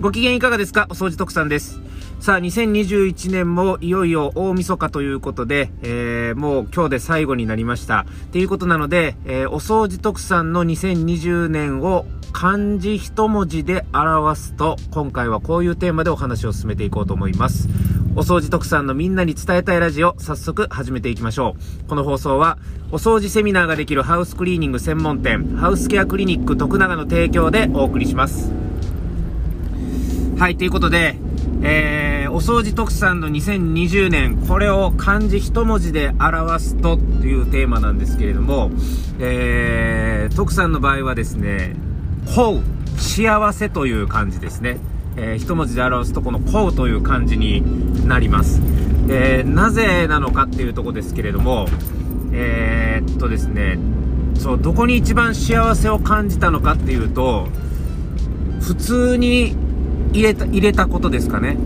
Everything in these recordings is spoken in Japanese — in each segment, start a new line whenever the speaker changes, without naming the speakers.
ご機嫌いかがですか？お掃除特産です。さあ、2021年もいよいよ大晦日ということで、えー、もう今日で最後になりました。っていうことなので、えー、お掃除特産の2020年を漢字一文字で表すと、今回はこういうテーマでお話を進めていこうと思います。お掃除特産のみんなに伝えたいラジオ、早速始めていきましょう。この放送は、お掃除セミナーができるハウスクリーニング専門店、ハウスケアクリニック徳永の提供でお送りします。はい、ということで、えー、お掃除特産の2020年、これを漢字一文字で表すとというテーマなんですけれども、えー、特産の場合はですね、幸、幸せという漢字ですね。えー、一文字で表すとこの幸という漢字になります。えー、なぜなのかっていうとこですけれども、えー、っとですね、そう、どこに一番幸せを感じたのかっていうと、普通に入れた、入れたことですかね。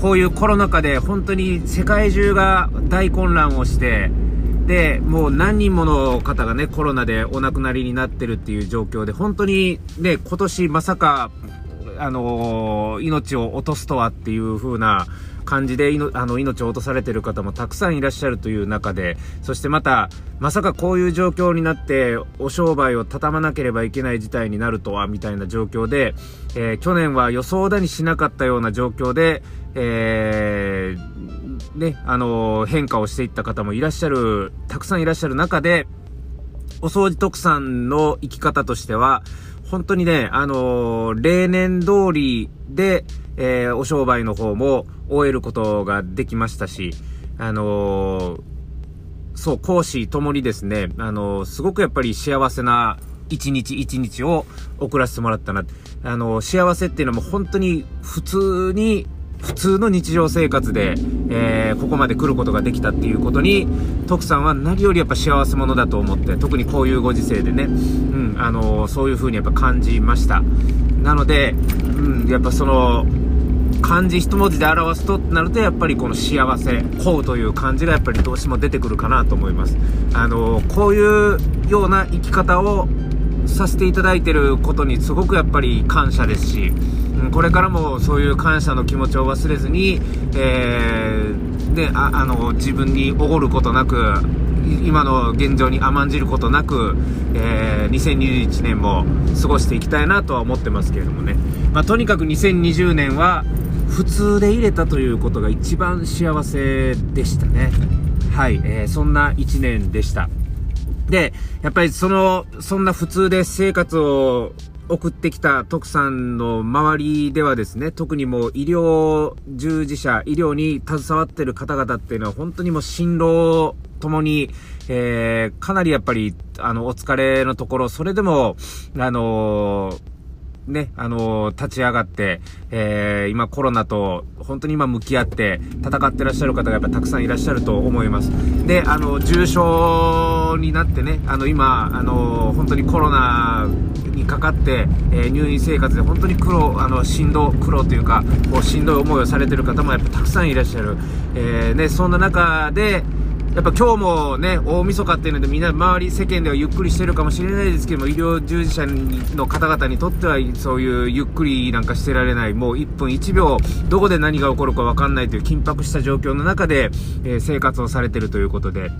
こういうコロナ禍で本当に世界中が大混乱をして、で、もう何人もの方がね、コロナでお亡くなりになってるっていう状況で、本当にね、今年まさか、あの、命を落とすとはっていう風な、感じでいのあの命を落とされてる方もたくさんいらっしゃるという中で、そしてまた、まさかこういう状況になって、お商売を畳まなければいけない事態になるとは、みたいな状況で、えー、去年は予想だにしなかったような状況で、えー、ね、あの、変化をしていった方もいらっしゃる、たくさんいらっしゃる中で、お掃除特産の生き方としては、本当にね、あのー、例年通りで、えー、お商売の方も終えることができましたし、あのー、そう、講師ともにですね、あのー、すごくやっぱり幸せな一日一日を送らせてもらったな。あの幸せっていうのも本当に普通に普通の日常生活で、えー、ここまで来ることができたっていうことに、徳さんは何よりやっぱ幸せ者だと思って、特にこういうご時世でね、うん、あのー、そういう風にやっぱ感じました。なので、うん、やっぱその、漢字一文字で表すとってなるとやっぱりこの幸せ、幸という漢字がやっぱりどうしても出てくるかなと思います。あの、こういうような生き方をさせていただいてることにすごくやっぱり感謝ですし、これからもそういう感謝の気持ちを忘れずに、えー、で、ああの、自分におごることなく、今の現状に甘んじることなく、えー、2021年も過ごしていきたいなとは思ってますけれどもね。まあ、とにかく2020年は、普通で入れたということが一番幸せでしたね。はい、えー、そんな1年でした。で、やっぱりその、そんな普通で生活を送ってきた徳さんの周りではですね、特にもう医療従事者、医療に携わってる方々っていうのは本当にもう辛労ともに、えー、かなりやっぱり、あの、お疲れのところ、それでも、あのーね、あのー、立ち上がって、えー、今コロナと本当に今向き合って戦ってらっしゃる方がやっぱたくさんいらっしゃると思います。で、あの、重症になってね、あの、今、あの、本当にコロナにかかって、え、入院生活で本当に苦労、あの、しんど、苦労というか、こう、しんどい思いをされてる方もやっぱたくさんいらっしゃる。え、ね、そんな中で、やっぱ今日もね、大晦日っていうのでみんな周り世間ではゆっくりしてるかもしれないですけども、医療従事者の方々にとってはそういうゆっくりなんかしてられない、もう1分1秒、どこで何が起こるかわかんないという緊迫した状況の中で、えー、生活をされてるということで、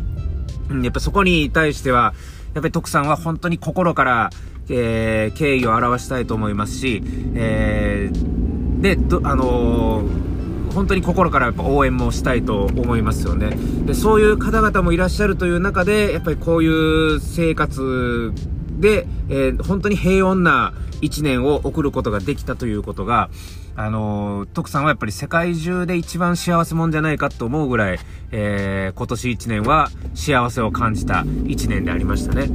うん、やっぱそこに対しては、やっぱり徳さんは本当に心から、えー、敬意を表したいと思いますし、えー、で、あのー本当に心からやっぱ応援もしたいと思いますよね。で、そういう方々もいらっしゃるという中で、やっぱりこういう生活で、えー、本当に平穏な一年を送ることができたということが、あのー、徳さんはやっぱり世界中で一番幸せもんじゃないかと思うぐらい、えー、今年一年は幸せを感じた一年でありましたね。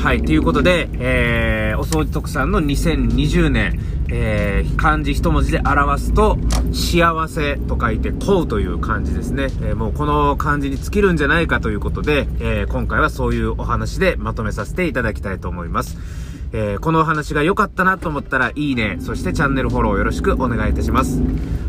はい、ということで、えー、お掃除特産の2020年、えー、漢字一文字で表すと、幸せと書いて、こうという漢字ですね。えー、もうこの漢字に尽きるんじゃないかということで、えー、今回はそういうお話でまとめさせていただきたいと思います。えー、このお話が良かったなと思ったらいいね、そしてチャンネルフォローよろしくお願いいたします。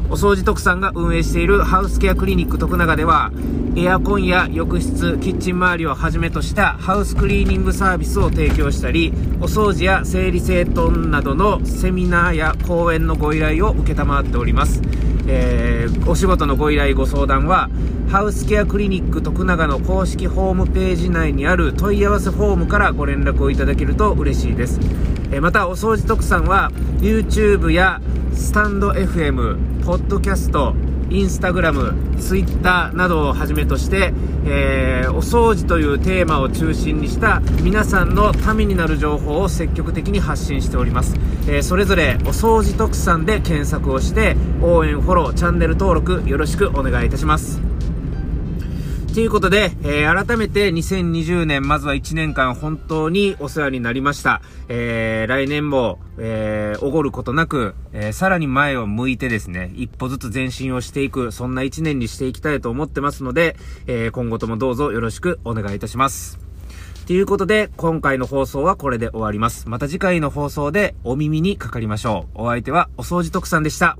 お掃除特産が運営しているハウスケアクリニック徳永では、エアコンや浴室、キッチン周りをはじめとしたハウスクリーニングサービスを提供したり、お掃除や整理整頓などのセミナーや講演のご依頼を受っております。えー、お仕事のご依頼ご相談は、ハウスケアクリニック徳永の公式ホームページ内にある問い合わせフォームからご連絡をいただけると嬉しいです。えまた、お掃除特産は YouTube やスタンド FM、ポッドキャスト、インスタグラム、ツイッターなどをはじめとして、えー、お掃除というテーマを中心にした皆さんのためになる情報を積極的に発信しております。えー、それぞれお掃除特産で検索をして、応援、フォロー、チャンネル登録よろしくお願いいたします。ということで、えー、改めて2020年、まずは1年間本当にお世話になりました。えー、来年も、えー、おごることなく、えー、さらに前を向いてですね、一歩ずつ前進をしていく、そんな1年にしていきたいと思ってますので、えー、今後ともどうぞよろしくお願いいたします。ということで、今回の放送はこれで終わります。また次回の放送でお耳にかかりましょう。お相手はお掃除特産でした。